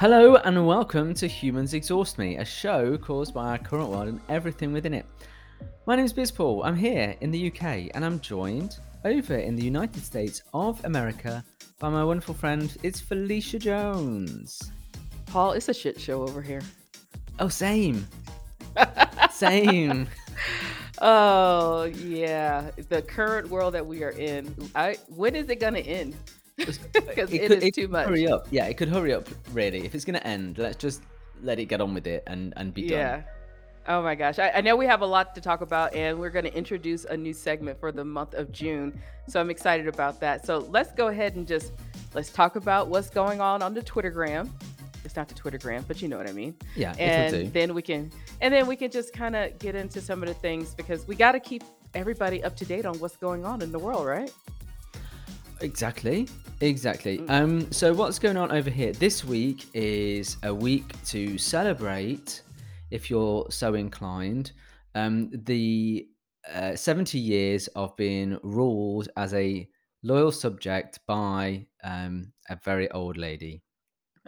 Hello and welcome to Humans Exhaust Me, a show caused by our current world and everything within it. My name is Biz Paul. I'm here in the UK and I'm joined over in the United States of America by my wonderful friend. It's Felicia Jones. Paul, it's a shit show over here. Oh, same. same. Oh yeah, the current world that we are in. I when is it gonna end? Because it, could, is it too much. Hurry up. Yeah, it could hurry up, really. If it's going to end, let's just let it get on with it and, and be Yeah. done. Oh my gosh. I, I know we have a lot to talk about, and we're going to introduce a new segment for the month of June. So I'm excited about that. So let's go ahead and just let's talk about what's going on on the Twittergram. It's not the Twittergram, but you know what I mean. Yeah, and then we can and then we can just kind of get into some of the things because we got to keep everybody up to date on what's going on in the world, right? Exactly. Exactly. Mm. Um, so what's going on over here? This week is a week to celebrate, if you're so inclined, um, the uh, 70 years of being ruled as a loyal subject by um, a very old lady.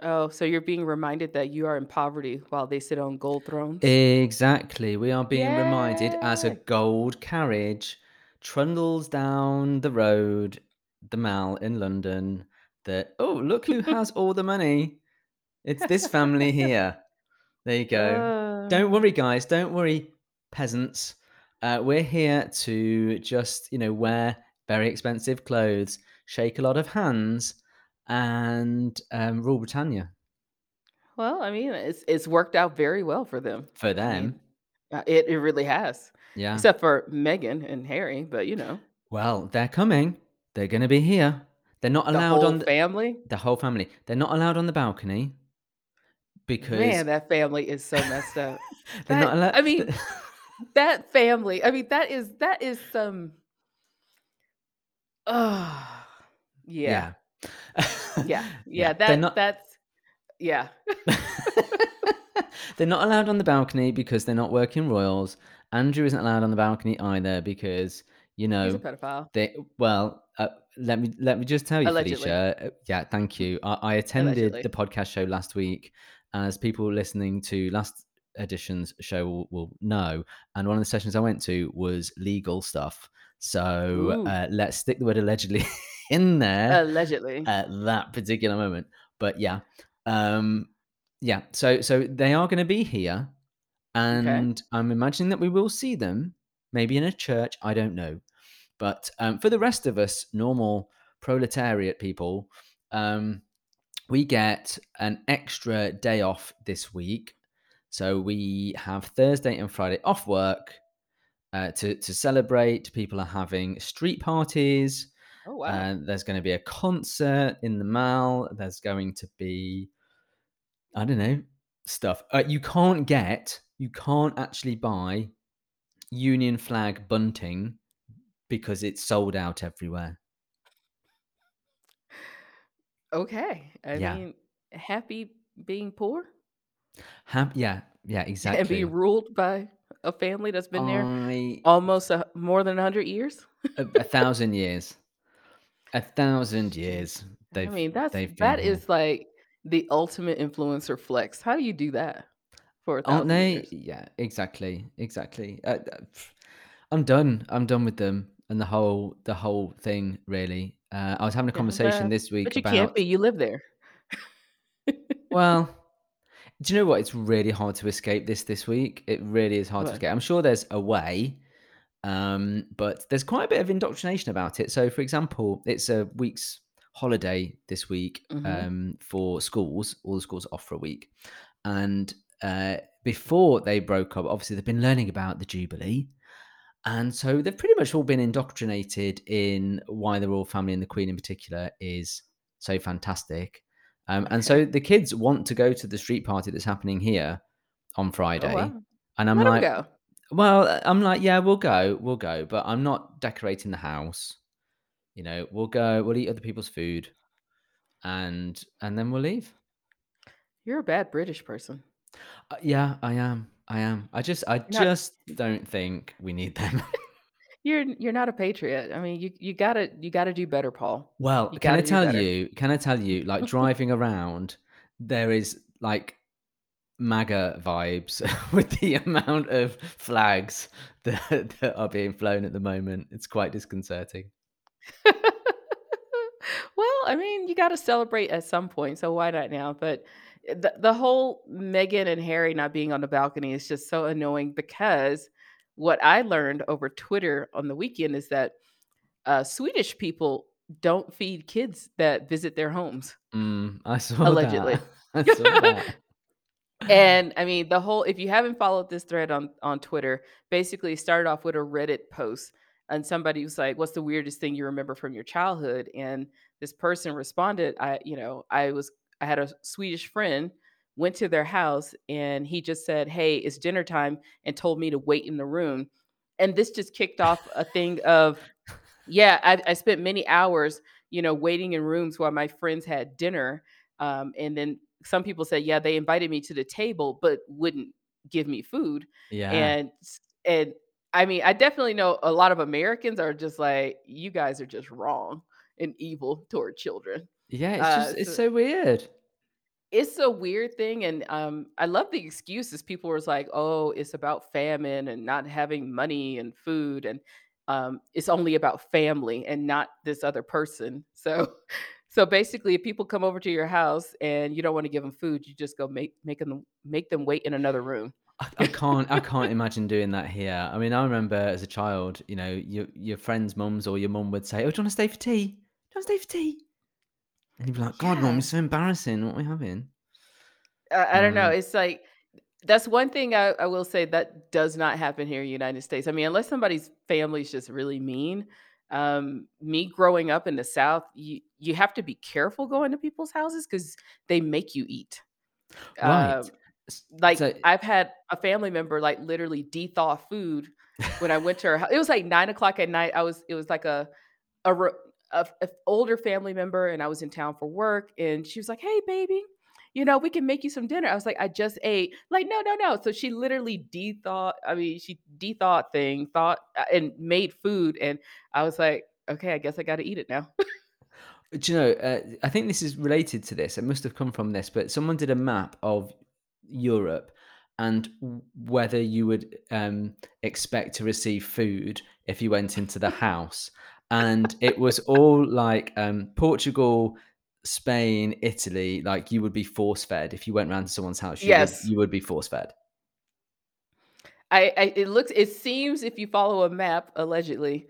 Oh, so you're being reminded that you are in poverty while they sit on gold thrones? Exactly. We are being reminded as a gold carriage trundles down the road, the Mall in London, that, oh, look who has all the money. It's this family here. There you go. Don't Uh, worry, guys. Don't worry, peasants. Uh, we're here to just, you know, wear very expensive clothes, shake a lot of hands, and um, rule Britannia well, I mean, it's it's worked out very well for them. for I mean, them. uh, it it really has, Yeah. except for Meghan and Harry, but you know, Well, they're coming. They're going to be here. They're not the allowed on the, family. the whole family. They're not allowed on the balcony because Man, that family is so messed up. they're not allowed. I mean, that family. I mean, that is that is some. Oh, yeah, yeah. yeah, yeah. yeah. That not. that's yeah. they're not allowed on the balcony because they're not working royals. Andrew isn't allowed on the balcony either because you He's a know pedophile, they. Well, uh, let me let me just tell you, allegedly. Felicia. uh, Yeah, thank you. I, I attended Allegedly. the podcast show last week, as people listening to last edition's show will, will know. And one of the sessions I went to was legal stuff. So uh, let's stick the word allegedly in there allegedly. at that particular moment. But yeah, um, yeah. So so they are going to be here, Okay. and I'm imagining that we will see them, maybe in a church. I don't know, but um, for the rest of us, normal proletariat people, um, we get an extra day off this week. So we have Thursday and Friday off work uh, to to celebrate. People are having street parties. Oh wow. Uh, there's going to be a concert in the Mall. There's going to be, I don't know, stuff. Uh, you can't get, you can't actually buy Union flag bunting because it's sold out everywhere. Okay. I Yeah. mean, happy being poor Have, yeah, yeah, exactly. and be ruled by a family that's been there almost a, more than 100 years. a, a thousand years, a thousand years. I They've mean, that's that is like the ultimate influencer flex. How do you do that for a aren't thousand they? years? Yeah, exactly, exactly. Uh, uh, pff, I'm done. I'm done with them and the whole the whole thing. Really, uh, I was having a Yeah, conversation but this week but you can't about be. You live there. well. Do you know what? It's really hard to escape this this week. It really is hard to What? escape. I'm sure there's a way, um, but there's quite a bit of indoctrination about it. So, for example, it's a week's holiday this week hmm um, for schools. All the schools are off for a week, and uh, before they broke up, obviously they've been learning about the Jubilee, and so they've pretty much all been indoctrinated in why the royal family and the Queen in particular is so fantastic. Um, and so the kids want to go to the street party that's happening here on Oh Friday. wow. And I'm Let like, go. well, I'm like, yeah, we'll go, we'll go, but I'm not decorating the house. You know, we'll go, we'll eat other people's food, and and then we'll leave. You're a bad British person. Uh, yeah, I am, I am. I just, I You're not. just don't think we need them. You're you're not a patriot. I mean, you you gotta you gotta do better, Paul. well, You can I gotta do tell better. you? Can I tell you? Like driving around, there is like MAGA vibes with the amount of flags that, that are being flown at the moment. It's quite disconcerting. well, I mean, you got to celebrate at some point, so why not now? But the the whole Meghan and Harry not being on the balcony is just so annoying because what I learned over Twitter on the weekend is that uh, Swedish people don't feed kids that visit their homes, Mm, I saw that. allegedly. I saw that. And I mean, the whole if you haven't followed this thread on on Twitter, basically started off with a Reddit post and somebody was like, "What's the weirdest thing you remember from your childhood?" And this person responded, "I, you know, I was I had a Swedish friend, went to their house and he just said, "Hey, it's dinner time," and told me to wait in the room. And this just kicked off a thing of yeah, I, I spent many hours, you know, waiting in rooms while my friends had dinner. Um, and then some people said, yeah, they invited me to the table, but wouldn't give me food. Yeah. And and I mean, I definitely know a lot of Americans are just like, you guys are just wrong and evil toward children. Yeah, it's just Uh, it's so so weird. it's a weird thing, and, um, I love the excuses. People was like, "Oh, it's about famine and not having money and food, and, um, it's only about family and not this other person." So so basically, if people come over to your house and you don't wanna give give them food, you just go make make them make them wait in another room. I, I can't I can't imagine doing that here. I mean, I remember as a child, you know, your your friends' mums or your mum would say, "Oh, do you want to stay for tea? Do you want to stay for tea?" And you'd be like, "God, Yeah. it's so embarrassing. What are we having?" I I don't know, Mm, it's like that's one thing I I will say that does not happen here in the United States. I mean, unless somebody's family's just really mean. Um, me growing up in the South, you you have to be careful going to people's houses because they make you eat. right. Um, like, So I've had a family member, like, literally de-thaw food when I went to her hou it was, like, nine o'clock at night. I was it was like a a a a older family member, and I was in town for work, and she was like, "Hey, baby, you know, we can make you some dinner." I was like, "I just ate." Like, "No, no, no." So she literally de-thawed I mean, she de-thawed thing, thought uh, and made food, and I was like, "Okay, I guess I gotta eat it now." Do you know, uh, I think this is related to this. It must have come from this, but someone did a map of Europe and whether you would um, expect to receive food if you went into the house. And it was all like um, Portugal, Spain, Italy. Like you would be force fed if you went around to someone's house. You would Yes. you would be force fed. I I it looks it seems if you follow a map, allegedly,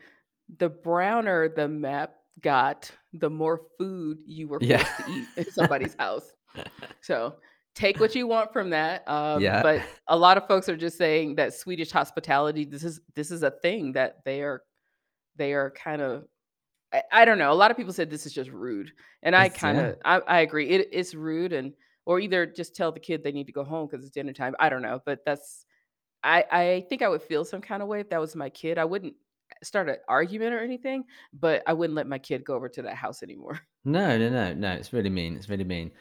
the browner the map got, the more food you were Yeah, forced to eat in somebody's house. So, take what you want from that, um, yeah. but a lot of folks are just saying that Swedish hospitality, this is this is a thing that they are they are kind of I I don't know, a lot of people said this is just rude, and I yeah. kinda I I agree, it it's rude and or either just tell the kid they need to go home because it's dinner time, I don't know, but that's I I think I would feel some kind of way if that was my kid. I wouldn't start an argument or anything, but I wouldn't let my kid go over to that house anymore. No, no, no, no. It's really mean. It's really mean.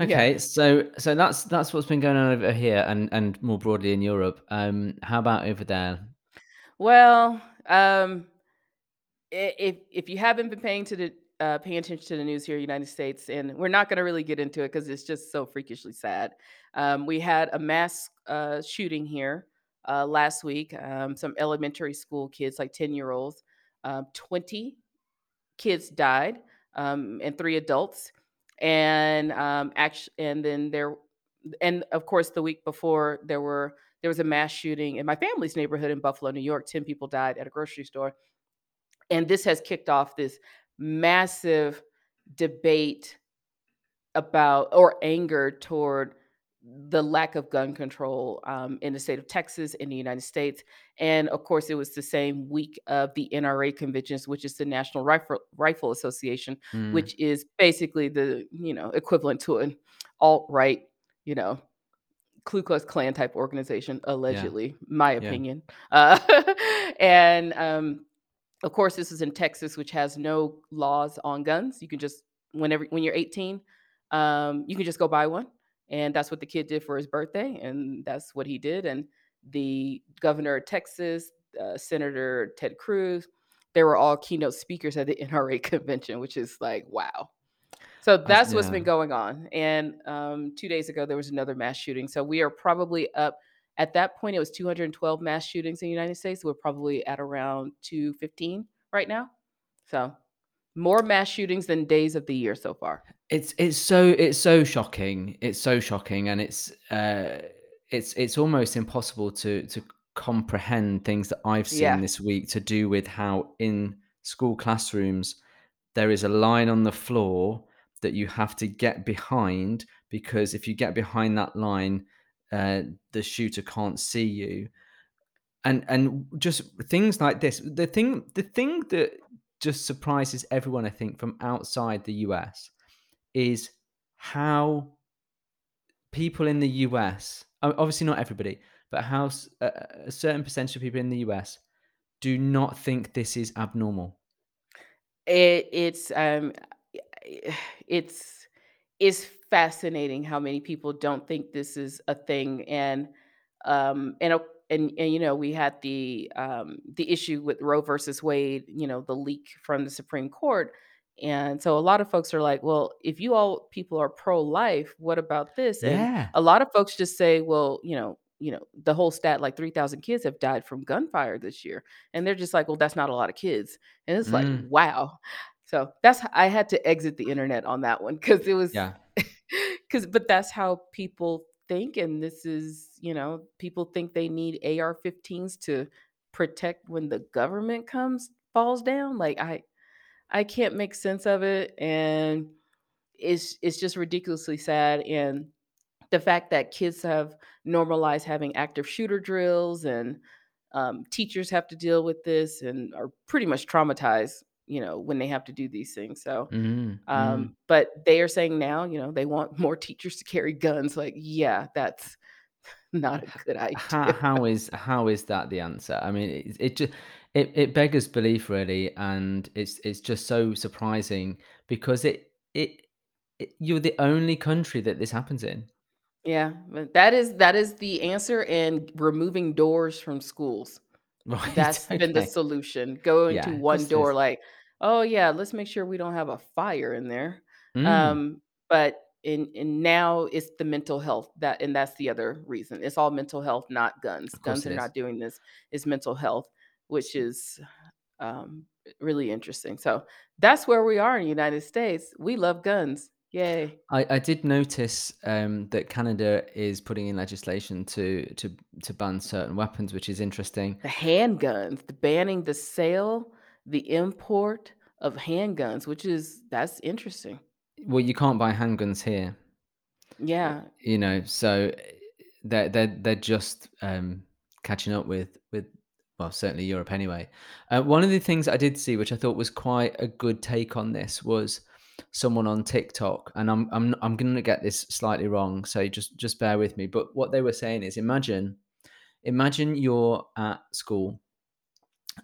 Yeah. Okay, so so that's that's what's been going on over here and and more broadly in Europe. Um, how about over there? Well, um, if if you haven't been paying to the uh, paying attention to the news here in the United States, and we're not going to really get into it because it's just so freakishly sad. Um, we had a mass uh, shooting here uh, last week. Um, some elementary school kids, like ten year olds, um, twenty kids died, um, and 3 adults. And, um, actually, and then there and of course, the week before, there were there was a mass shooting in my family's neighborhood in Buffalo, New York. 10 people died at a grocery store. And this has kicked off this massive debate about or anger toward the lack of gun control um, in the state of Texas in the United States. And of course, it was the same week of the NRA conventions, which is the National Rifle, Rifle Association, Mm, which is basically the you know equivalent to an alt right, you know, Ku Klux Klan type organization, yeah, allegedly, my yeah. opinion. Uh, and um, of course, this is in Texas, which has no laws on guns. You can just whenever when you're 18, um, you can just go buy one, and that's what the kid did for his birthday, and that's what he did. And the governor of Texas, uh, Senator Ted Cruz, they were all keynote speakers at the NRA convention, which is like wow. So that's what's yeah. been going on, and, um, 2 days ago, there was another mass shooting, so we are probably up at that point, it was 212 mass shootings in the United States, we're probably at around 215 right now. So, more mass shootings than days of the year so far. It's it's so it's so shocking. It's so shocking, and it's, uh, it's it's almost impossible to to comprehend things that I've seen Yeah. this week to do with how in school classrooms, there is a line on the floor that you have to get behind, because if you get behind that line, uh, the shooter can't see you. And and just things like this. The thing the thing that just surprises everyone, I think, from outside the US is how people in the US, obviously not everybody, but how a certain percentage of people in the US do not think this is abnormal. It it's, um, it's it's fascinating how many people don't think this is a thing, and, um, and, and and, you know, we had the, um, the issue with Roe versus Wade, you know, the leak from the Supreme Court, and so a lot of folks are like, "Well, if you all people are pro-life, what about this?" And Yeah. a lot of folks just say, "Well, you know you know, the whole stat, like 3,000 kids have died from gunfire this year." And they're just like, "Well, that's not a lot of kids." And it's like, Mm. "Wow." So, that's I had to exit the internet on that one because it was yeah. Because but that's how people think, and this is you know, people think they need AR-15s to protect when the government comes falls down, like, I I can't make sense of it, and it's it's just ridiculously sad, and the fact that kids have normalized having active shooter drills and, um, teachers have to deal with this and are pretty much traumatized, you know, when they have to do these things, so, Mm, mm. um, but they are saying now, you know, they want more teachers to carry guns, like, yeah, that's not a good idea. how is how is that the answer? I mean, it it ju it it beggars belief really, and it's it's just so surprising because it it it you're the only country that this happens in. Yeah, that is that is the answer, and removing doors from schools. Right, That's been the okay. solution. Going to Yeah, 1 just door this. like, "Oh, yeah, let's make sure we don't have a fire in there." Mm. Um, but in in now it's the mental health that and that's the other reason. It's all mental health, not guns. Of course Guns it are is. not doing this. It's mental health, which is, um, really interesting. So, that's where we are in the United States. We love guns. Yay. I I did notice, um, that Canada is putting in legislation to to to ban certain weapons, which is interesting. The handguns, the banning the sale, the import of handguns, which is that's interesting. Well, you can't buy handguns here. Yeah. you know, so, they're they're they're just, um, catching up with with well, certainly Europe anyway. Uh, one of the things I did see, which I thought was quite a good take on this, was someone on TikTok, and I'm I'm I'm gonna get this slightly wrong, so just just bear with me, but what they were saying is imagine imagine you're at school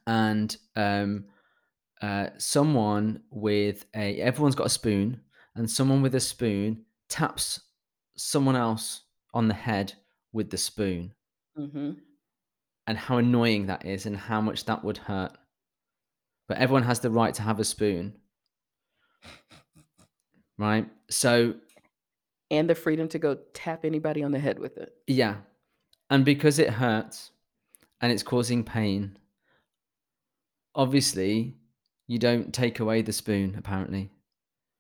and, um, uh, someone with a everyone's got a spoon, and someone with a spoon taps someone else on the head with the spoon Mhm. and how annoying that is and how much that would hurt. But everyone has the right to have a spoon. Right? So And the freedom to go tap anybody on the head with it. Yeah. And because it hurts and it's causing pain obviously, you don't take away the spoon, apparently.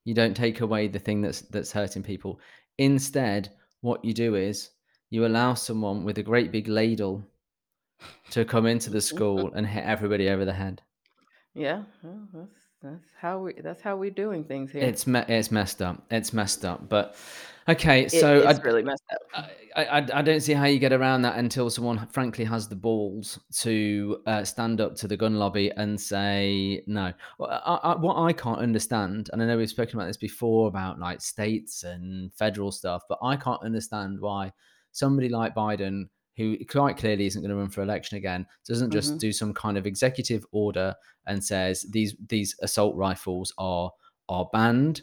You don't take away the thing that's that's hurting people. Instead, what you do is you allow someone with a great big ladle to come into the school and hit everybody over the head. Yeah, well, that's that's how we that's how we're doing things here. It's me it's messed up. It's messed up, but okay, It so it's I'd really messed up. I I I don't see how you get around that until someone frankly has the balls to, uh, stand up to the gun lobby and say, "No." Well, I I what I can't understand, and I know we've spoken about this before about, like, states and federal stuff, but I can't understand why somebody like Biden, who quite clearly isn't gonna run for election again, doesn't just Mhm. do some kind of executive order and says, "These these assault rifles are are banned."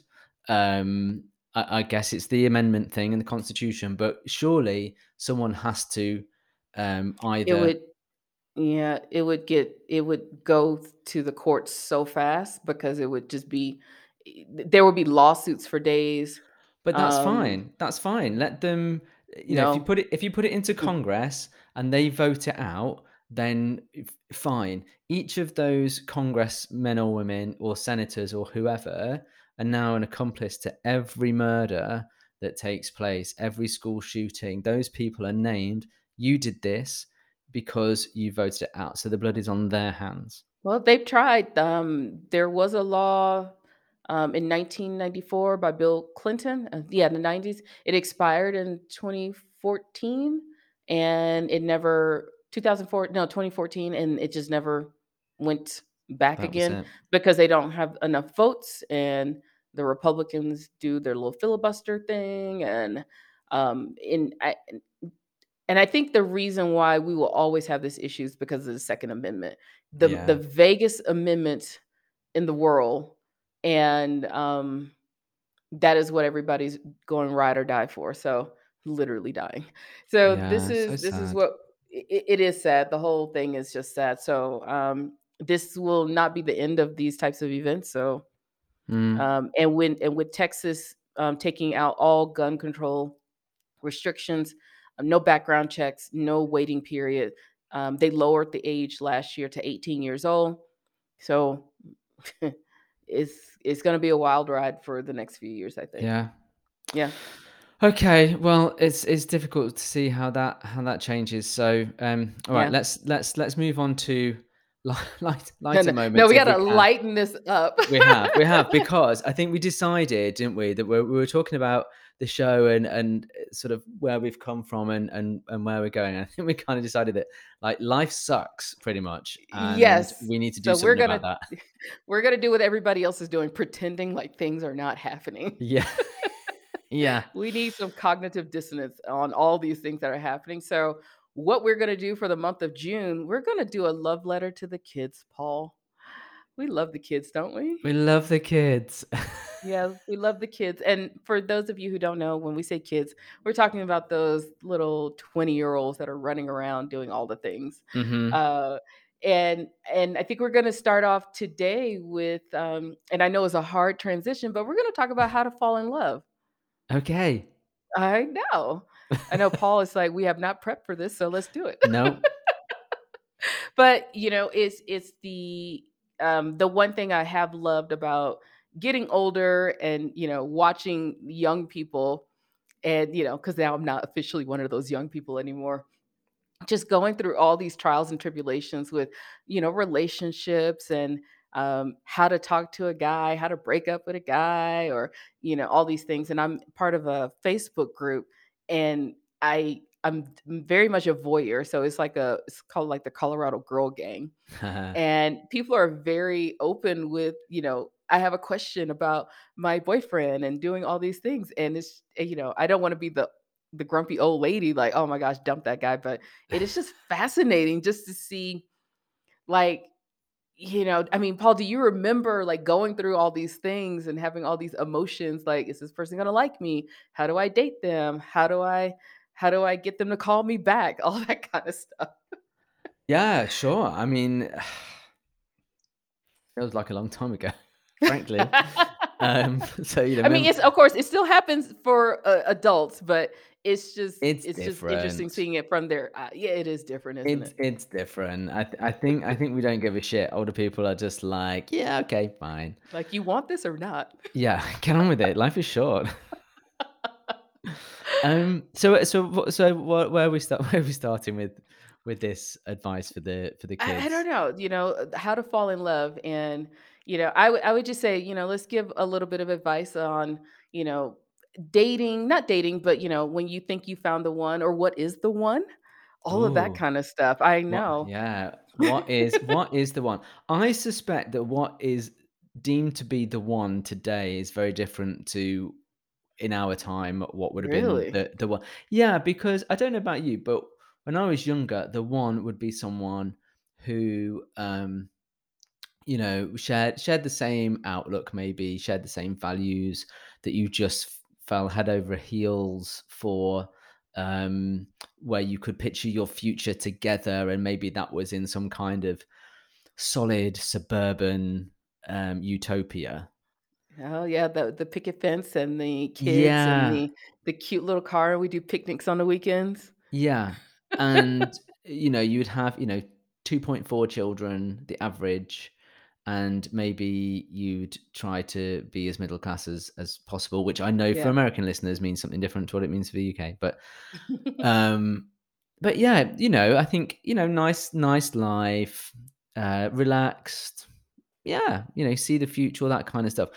Um, I I guess it's the amendment thing in the Constitution, but surely someone has to, um, It either would yeah, it would get it would go to the courts so fast because it would just be there would be lawsuits for days. But that's Um, fine. That's fine. Let them you know, if you put it if you put it into Mm. Congress and they vote it out, then fine. Each of those congressmen or women or senators or whoever are now an accomplice to every murder that takes place, every school shooting. Those people are named. You did this because you voted it out. So the blood is on their hands. Well, they've tried. Um, there was a law um, in 1994 by Bill Clinton. Uh, yeah, in the 90s. It expired in 2014, and it never 2004 no 2014, and it just never went back That again because they don't have enough votes, and the Republicans do their little filibuster thing, and um, in I, and I think the reason why we will always have this issue is because of the Second Amendment. The the vaguest amendment in the world, and, um, that is what everybody's going ride or die for, so literally dying. So this Yeah, so is this is what i it is sad, the whole thing is just sad, so, um, this will not be the end of these types of events, so, Mm. um, and when and with Texas, um, taking out all gun control restrictions, uh, no background checks, no waiting period. Um, they lowered the age last year to 18 years old. So it's it's going to be a wild ride for the next few years, I think. Yeah. Yeah. Okay, well, it's it's difficult to see how that how that changes. So, um, all right, Yeah. let's let's let's move on to light, light No, lighter no, no, moments we got to lighten this up. We have, we have, because I think we decided, didn't we, that we're, we were talking about the show and and uh, sort of where we've come from and and and where we're going. I think we kind of decided that like life sucks pretty much, and yes. we need to do So we're something going about to that. we're going to do what everybody else is doing pretending like things are not happening. Yeah, yeah. we need some cognitive dissonance on all these things that are happening. So, what we're going to do for the month of June, we're going to do a love letter to the kids, Paul. We love the kids, don't we? We love the kids. Yeah, we love the kids. And for those of you who don't know, when we say kids, we're talking about those little 20 year olds that are running around doing all the things. hmm Uh, and and I think we're going to start off today with, um, and I know it's a hard transition, but we're going to talk about how to fall in love. Okay. I know. I know Paul is like, "We have not prepped for this, so let's do it." no. But, you know, it's it's the um the one thing I have loved about getting older and, you know, watching young people and, you know, cuz now I'm not officially one of those young people anymore. Just going through all these trials and tribulations with, you know, relationships and um, how to talk to a guy, how to break up with a guy, or you know, all these things. And I'm part of a Facebook group, and I I'm very much a voyeur. So it's like a it's called like the Colorado Girl Gang, and people are very open with you know. I have a question about my boyfriend and doing all these things, and it's eh, you know I don't want to be the the grumpy old lady like oh my gosh dump that guy but it is just fascinating just to see like you know i mean paul do you remember like going through all these things and having all these emotions like is this person going to like me how do i date them how do i how do i get them to call me back all that kind of stuff yeah, sure. I mean, it was like a long time ago, frankly. Um, so you know, i mean it's of course it still happens for uh, adults but it's just it's it's just interesting seeing it from their uh, yeah it is different isn't It's it it's different. I th- I think I think we don't give a shit. Older people are just like, yeah, okay, fine. like you want this or not Yeah, get on with it. Life is short. Um. So so so what? Where are we start? Where are we starting with with this advice for the for the I, I don't know, you know, uh, how to fall in love. And, you know, I would I would just say, you know, let's give a little bit of advice on, you know, dating, not dating, but you know, when you think you found the one or what is the one, all of that kind of stuff. I What know. yeah. What is what is the one? I suspect that what is deemed to be the one today is very different to in our time what would have been Really? the the one. Yeah, because I don't know about you, but when I was younger, the one would be someone who um you know shared shared the same outlook maybe shared the same values that you just f- fell head over heels for um where you could picture your future together and maybe that was in some kind of solid suburban um utopia Oh, yeah, the the picket fence and the kids and Yeah. the the cute little car, we do picnics on the weekends. Yeah, and, you know, you'd have, you know, 2.4 children, the average, and maybe you'd try to be as middle class as as possible, which I know for Yeah. American listeners means something different to what it means for the UK, but, um, but yeah, you know, I think, you know, nice nice life, uh, relaxed, yeah, you know, see the future, all that kind of stuff.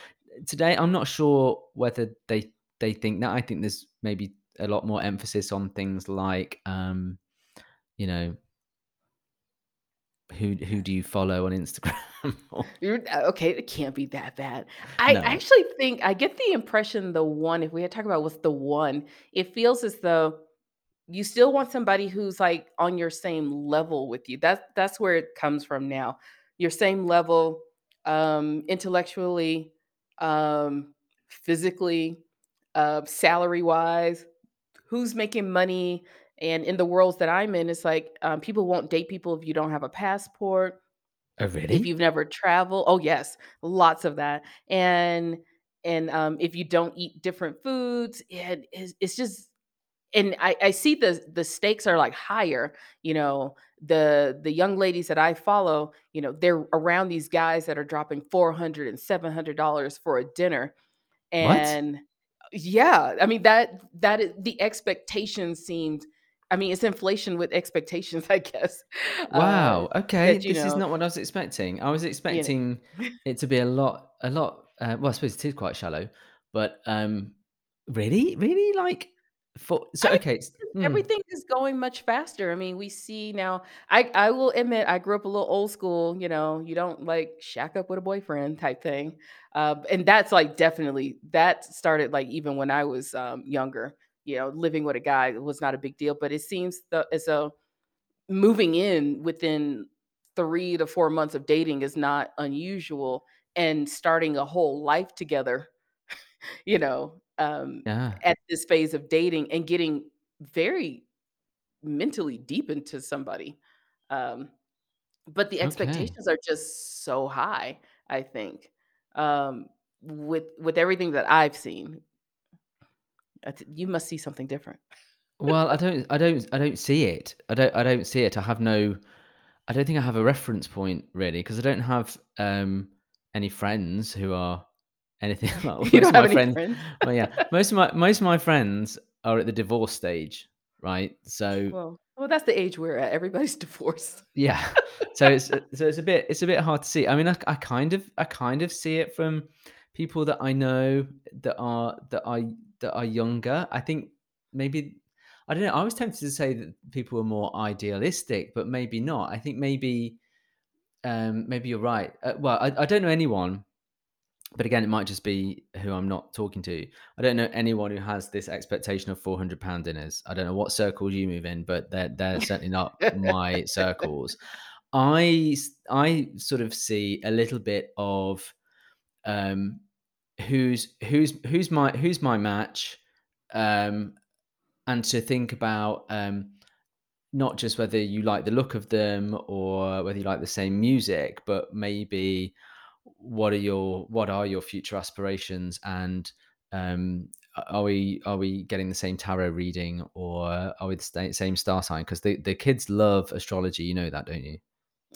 Today, I'm not sure whether they they think that. I think there's maybe a lot more emphasis on things like, um, you know, who who do you follow on Instagram? uh, okay, it can't be that bad. I no. actually think I get the impression the one if we had talked about what's the one, it feels as though you still want somebody who's, like, on your same level with you. That's that's where it comes from now. Your same level, um, intellectually, um, physically, uh, salary-wise, who's making money, and in the worlds that I'm in, it's like, um, people won't date people if you don't have a passport, Oh, if you've never traveled oh, yes, lots of that, and and, um, if you don't eat different foods, and it's it's just and I I see the the stakes are, like, higher, you know, the the young ladies that I follow, you know, they're around these guys that are dropping 400 and $700 for a dinner, What? and yeah, I mean, that that is the expectation seemed I mean, it's inflation with expectations, I guess, uh, Wow, okay, that, this is not what I was expecting. I was you know expecting it to be a lot a lot, uh, well, I suppose it is quite shallow, but, um, really? Really? Like, for I so, mean, okay, hmm, everything is going much faster. I mean, we see now I I will admit I grew up a little old school, you know, you don't like shack up with a boyfriend type thing. Uh, and that's like definitely that started like even when I was um, younger. You know, living with a guy was not a big deal, but it seems the, as though moving in within three to four months of dating is not unusual, and starting a whole life together you know, um, yeah, at this phase of dating and getting very mentally deep into somebody. Um, but the okay. expectations are just so high, I think, um, with with everything that I've seen. I th- You must see something different. Well, I don't I don't I don't see it. I don't I don't see it. I have no I don't think I have a reference point really because I don't have, um, any friends who are anything like You don't have any friends friends? well, yeah, most of my most of my friends are at the divorce stage, right? So, Well, well, that's the age we're at. Everybody's divorced. yeah. So it's so it's a bit it's a bit hard to see. I mean, I I kind of I kind of see it from people that I know that are that are that are younger. I think maybe I don't know. I was tempted to say that people are more idealistic, but maybe not. I think maybe um, maybe you're right. Uh, well, I, I don't know anyone, but again, it might just be who I'm not talking to. I don't know anyone who has this expectation of 400 pound dinners. I don't know what circles you move in, but they're they're certainly not my circles. I I sort of see a little bit of um, who's who's who's my who's my match, um, and to think about um, not just whether you like the look of them or whether you like the same music, but maybe what are your what are your future aspirations? And um are we are we getting the same tarot reading or are we the same star sign? Because the, the kids love astrology. You know that don't you?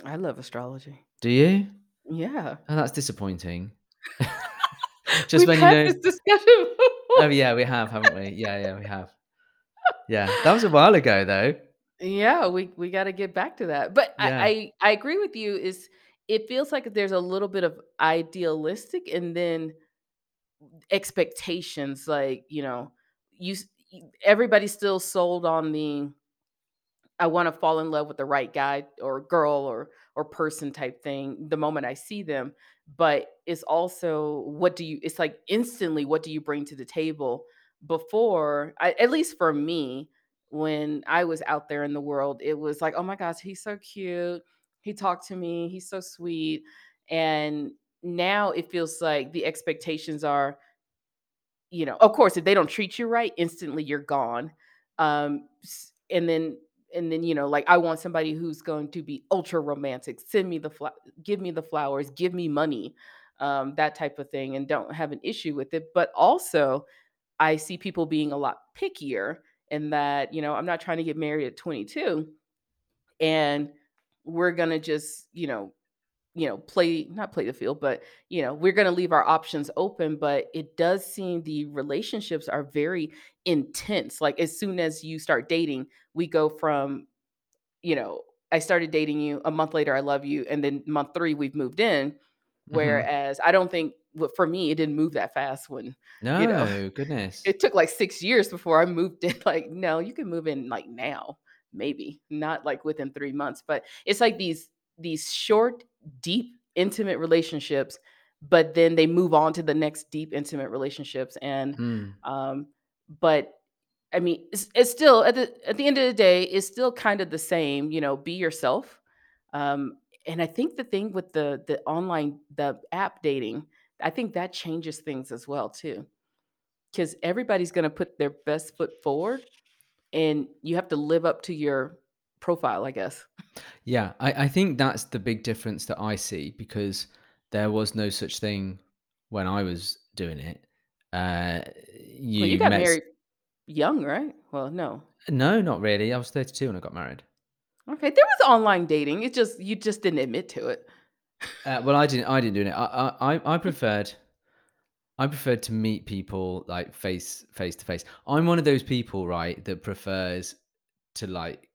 I love astrology. do you? Yeah. oh that's disappointing. Just We've when you know this discussion oh yeah we have haven't we? Yeah yeah we have. Yeah that was a while ago though. Yeah, we we gotta get back to that. But yeah. I, I I agree with you, is it feels like there's a little bit of idealistic and then expectations, like, you know, you everybody's still sold on the I wanna fall in love with the right guy or girl or or person type thing the moment I see them, but it's also what do you it's like instantly what do you bring to the table before I, at least for me, when I was out there in the world, it was like, "Oh my gosh, he's so cute. He talked to me. He's so sweet." And now it feels like the expectations are you know, of course, if they don't treat you right, instantly you're gone. Um, and then and then you know, like I want somebody who's going to be ultra romantic. Send me the fl- give me the flowers, give me money. um, that type of thing, and don't have an issue with it. But also, I see people being a lot pickier in that, you know, I'm not trying to get married at 22 and we're going to just, you know, you know, play not play the field, but you know, we're going to leave our options open, but it does seem the relationships are very intense. Like as soon as you start dating, we go from, you know, I started dating you, a month later I love you, and then month 3 we've moved in. Mhm. Whereas I don't think for me it didn't move that fast when, you know, No, goodness. it took like 6 years before I moved in. Like, no, you can move in like now, maybe, not like within 3 months, but it's like these these short, deep, intimate relationships, but then they move on to the next deep, intimate relationships, and, Mm. um, but I mean, it's it's still at the at the end of the day, it's still kind of the same, you know, be yourself. Um, and I think the thing with the the online the app dating, I think that changes things as well too. Because everybody's gonna put their best foot forward, and you have to live up to your profile, I guess. Yeah, I, I think that's the big difference that I see because there was no such thing when I was doing it. Uh, Well, you you got met. married young, right? Well, no. No, not really. I was 32 when I got married. Okay, there was online dating. It just you just didn't admit to it. Uh, well, I didn't. I didn't do it. I, I I preferred. I preferred to meet people like face face to face. I'm one of those people, right, that prefers to like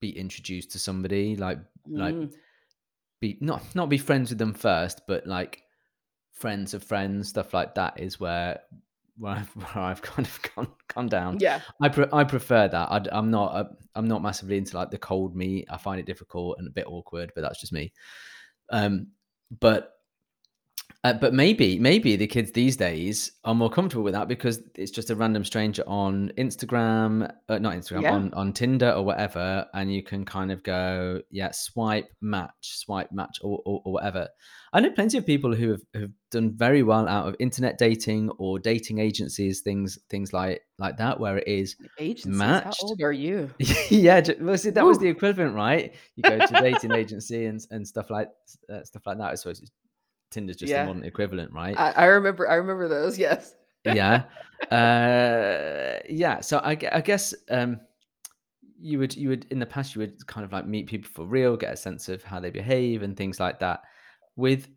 be introduced to somebody, like like Mm, be not not be friends with them first, but like friends of friends, stuff like that is where where I've, where I've kind of gone gone down. yeah. I pre- I prefer that. I, am not uh, I'm not massively into like the cold meat. I find it difficult and a bit awkward, but that's just me. Um, but uh, but maybe, maybe the kids these days are more comfortable with that because it's just a random stranger on Instagram, uh, not Instagram, Yeah. on on Tinder or whatever, and you can kind of go, yeah, swipe, match, swipe, match, or, or, or whatever. I know plenty of people who have, have done very well out of internet dating or dating agencies, things things like like that, where it is Agencies, how matched. old are you? yeah, well, see, that was the equivalent, right? You go to dating agency and and stuff like uh, stuff like that. I suppose it's Tinder's just the modern equivalent, right? I I remember I remember those, yes. Yeah. Uh, yeah. So I, I guess um, you would you would in the past you would kind of like meet people for real, get a sense of how they behave and things like that. With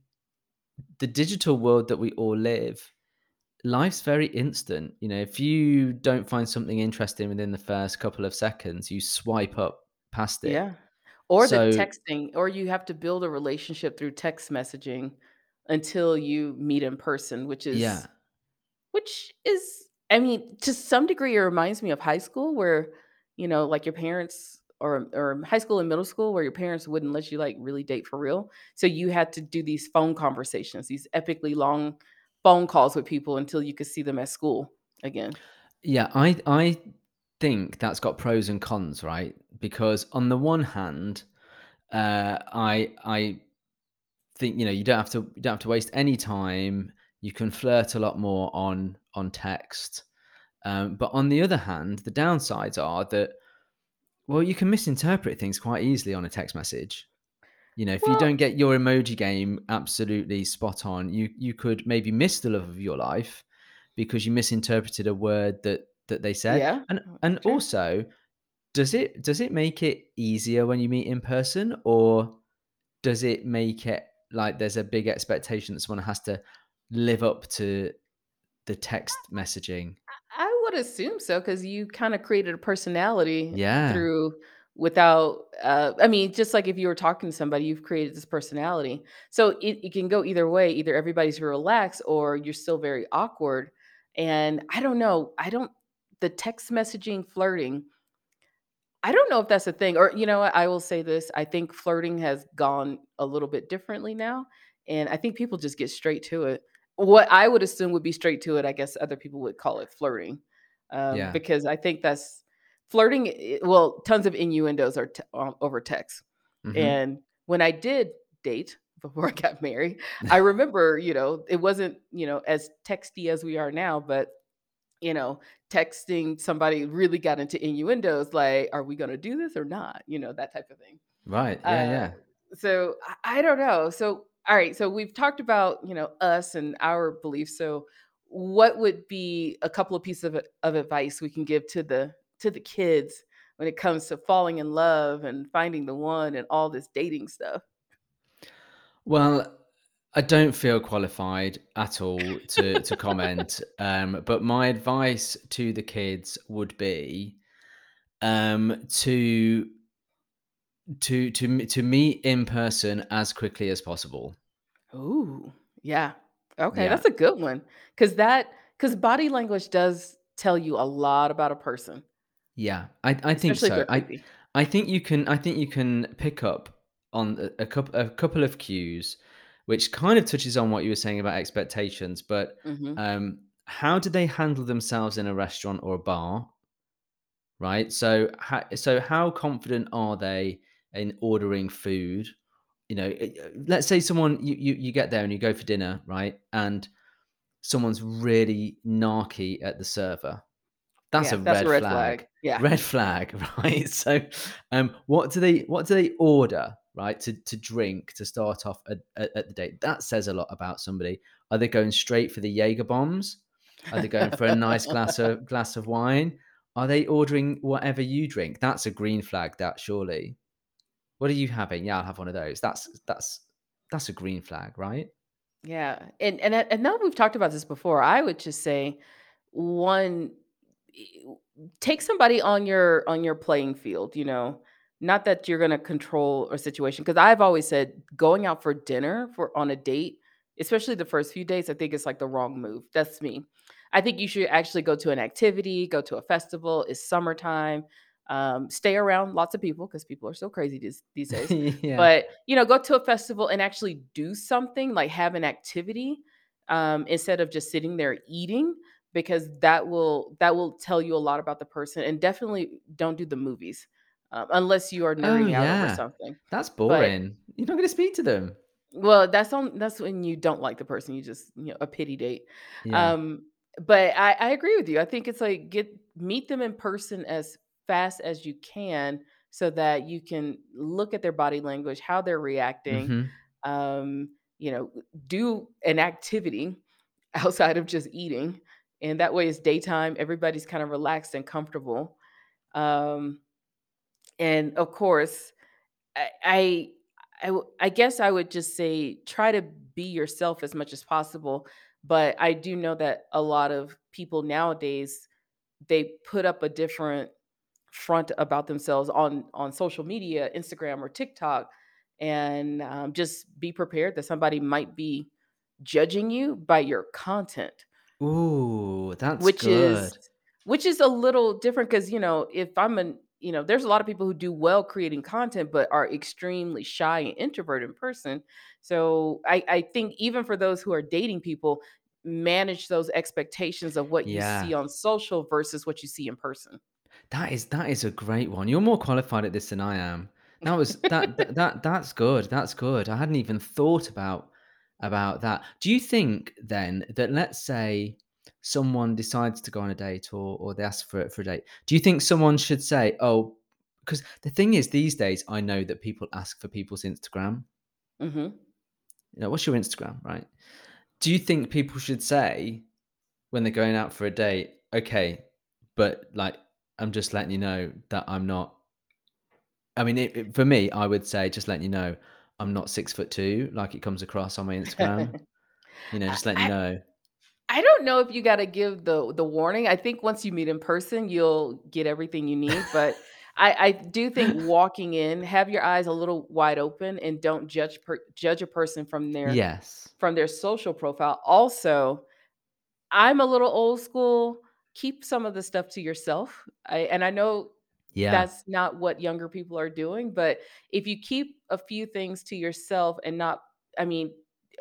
the digital world that we all live, life's very instant. You know, if you don't find something interesting within the first couple of seconds, you swipe up past it. Yeah. Or the texting, or you have to build a relationship through text messaging until you meet in person, which is yeah, which is I mean, to some degree it reminds me of high school where, you know, like your parents or or high school and middle school where your parents wouldn't let you like really date for real. So you had to do these phone conversations, these epically long phone calls with people until you could see them at school again. yeah. I I think that's got pros and cons, right? Because on the one hand, uh, I I think you know you don't have to you don't have to waste any time. You can flirt a lot more on on text. Um, but on the other hand, the downsides are that well, you can misinterpret things quite easily on a text message. You know, if you don't get your emoji game absolutely spot on, you you could maybe miss the love of your life because you misinterpreted a word that that they said. yeah, And uh, and true. also, does it does it make it easier when you meet in person or does it make it like there's a big expectation that someone has to live up to the text messaging? I would assume so because you kinda created a personality Yeah. through without, uh I mean, just like if you were talking to somebody, you've created this personality. So it it can go either way, either everybody's relaxed or you're still very awkward, and I don't know, I don't the text messaging, flirting, I don't know if that's a thing or you know what, I will say this, I think flirting has gone a little bit differently now, and I think people just get straight to it. What I would assume would be straight to it, I guess other people would call it flirting, um, Yeah. because I think that's flirting i well, tons of innuendos are t o over text, Mhm. and when I did date before I got married, I remember, you know, it wasn't, you know, as texty as we are now, but you know, texting somebody really got into innuendos like, "Are we gonna do this or not?" You know, that type of thing. Right. Yeah, Uh, yeah. so I I don't know. So All right, so we've talked about, you know, us and our beliefs. So what would be a couple of pieces of, of advice we can give to the to the kids when it comes to falling in love and finding the one and all this dating stuff? Well, I don't feel qualified at all to to comment, um, but my advice to the kids would be um, to to to to meet in person as quickly as possible. Ooh, yeah. Okay, Yeah, that's a good one. Cause that cause body language does tell you a lot about a person, yeah, I I think especially so. I. I think you can I think you can pick up on a, a couple a couple of cues, which kind of touches on what you were saying about expectations. But Mhm. um, how do they handle themselves in a restaurant or a bar? Right. So, how, so how confident are they in ordering food? You know, eh, let's say someone you, you you get there and you go for dinner, right? And someone's really narky at the server that's a Yeah, that's a red red flag. flag. Yeah. Red flag, right? So, um, what do they what do they order, right, to to drink to start off at, at, at the date? That says a lot about somebody. Are they going straight for the Jaeger bombs? Are they going for a nice glass of glass of wine? Are they ordering whatever you drink? That's a green flag. That surely. What are you having? Yeah, I'll have one of those. That's that's that's a green flag, right? Yeah, and and uh, and now we've talked about this before, I would just say, one, take somebody on your on your playing field, you know? Not that you're gonna control a situation, because I've always said going out for dinner for on a date, especially the first few dates, I think it's, like, the wrong move. That's me. I think you should actually go to an activity, go to a festival, it's summertime, um, stay around lots of people because people are so crazy these these days. yeah. But, you know, go to a festival and actually do something, like have an activity, um, instead of just sitting there eating, because that will that will tell you a lot about the person, and definitely don't do the movies, um, unless you are Oh nerding out over something. That's But boring. You're not going to speak to them. well, that's on that's when you don't like the person, you just, you know, a pity date. Yeah. Um, but I I agree with you. I think it's like get meet them in person as fast as you can so that you can look at their body language, how they're reacting, Mhm. um, you know, do an activity outside of just eating. And that way it's daytime, everybody's kind of relaxed and comfortable. Um, and of course, I I I w I guess I would just say try to be yourself as much as possible, but I do know that a lot of people nowadays, they put up a different front about themselves on on social media, Instagram or TikTok, and, um, just be prepared that somebody might be judging you by your content. Ooh, that's Which is which is a little different because you know, if I'm an you know, there's a lot of people who do well creating content, but are extremely shy and introverted in person. So I I think even for those who are dating people, manage those expectations of what you see on social versus what you see in person. That is that is a great one. You're more qualified at this than I am. That was that that, that that's good. That's good. I hadn't even thought about about that. Do you think then that let's say someone decides to go on a date or or they ask for for a date. Do you think someone should say, "Oh, because the thing is these days I know that people ask for people's Instagram. Mhm. You know, what's your Instagram, right? Do you think people should say when they're going out for a date, okay, but like I'm just letting you know that I'm not I mean, it, it- for me, I would say just letting you know I'm not six foot two, like it comes across on my Instagram. You know, just letting you I know. I don't know if you gotta give the the warning. I think once you meet in person, you'll get everything you need, but I I do think walking in, have your eyes a little wide open and don't judge per judge a person from their yes. from their social profile. Also, I'm a little old school, keep some of the stuff to yourself. I and I know Yeah. that's not what younger people are doing, but if you keep a few things to yourself and not I mean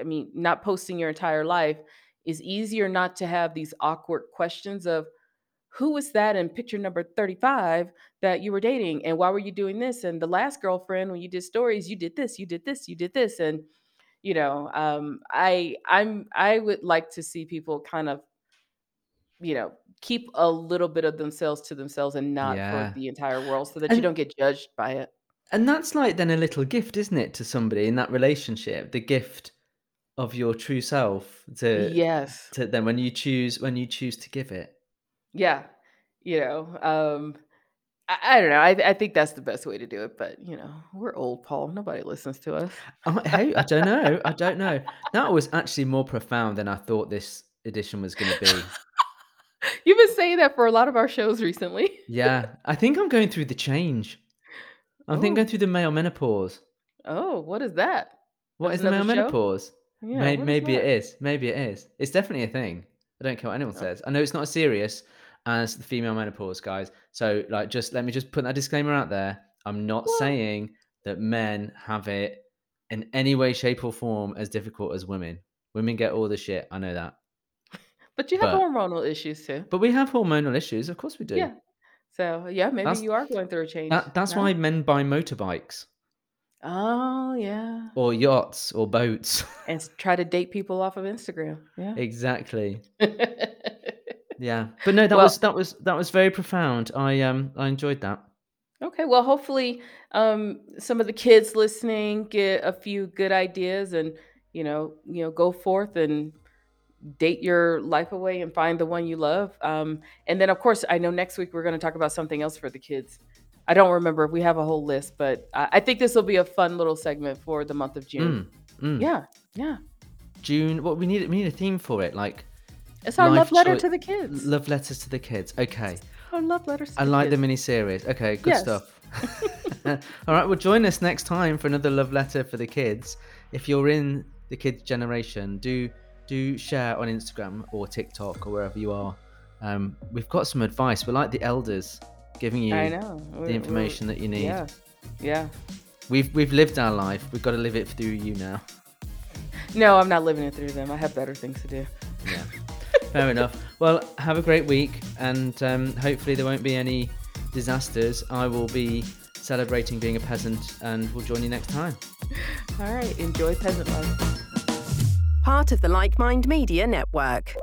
I mean, not posting your entire life is easier not to have these awkward questions of who was that in picture number 35 that you were dating? And why were you doing this? And the last girlfriend when you did stories you did this you did this you did this. And you know um i i'm i would like to see people kind of you know keep a little bit of themselves to themselves and not for the entire world so that you don't get judged by it. and that's like then a little gift, isn't it, to somebody in that relationship? The gift of your true self to Yes. to then when you choose when you choose to give it. Yeah. You know, um, I, I don't know. I, I think that's the best way to do it. But you know, we're old, Paul. Nobody listens to us. I, hey, I don't know. I don't know. That was actually more profound than I thought this edition was going to be. You've been saying that for a lot of our shows recently. Yeah, I think I'm going through the change. I think Oh, going through the male menopause. oh, what is that? What That's is the male show? menopause? Yeah, May- what is maybe it is. Maybe it is. It's definitely a thing. I don't care what anyone Oh. says. I know it's not as serious as the female menopause, guys. So, like, just let me just put that disclaimer out there. I'm not Well- saying that men have it in any way, shape, or form as difficult as women. Women get all the shit. I know that. But you have But- hormonal issues too. But we have hormonal issues. Of course we do. Yeah. So yeah, maybe That's- you are going through a change. That, that's why men buy motorbikes Oh yeah. or yachts or boats. And s- try to date people off of Instagram. Yeah. exactly. Yeah. But no, that Well- was that was that was very profound. I um I enjoyed that. okay. Well, hopefully, um, some of the kids listening get a few good ideas, and you know, you know, go forth and date your life away and find the one you love. Um, and then, of course, I know next week we're going to talk about something else for the kids. I don't remember if we have a whole list, but I, I think this will be a fun little segment for the month of June. Mm, mm. Yeah, yeah. June. What we need we need a theme for it, like It's our love letter choi- to the kids. love letters to the kids. Okay. our love letters. To I the like the mini series. Okay, good Yes. stuff. All right, well, join us next time for another love letter for the kids. If you're in the kids generation, do do share on Instagram or TikTok or wherever you are. Um, we've got some advice. We're like the elders, giving you I know the information that you need. Yeah, yeah. We've we've lived our life. We've got to live it through you now. No, I'm not living it through them. I have better things to do. Yeah. Fair enough. Well, have a great week, and um, hopefully there won't be any disasters. I will be celebrating being a peasant, and we'll join you next time. All right, enjoy peasant life. Part of the Like Mind Media Network.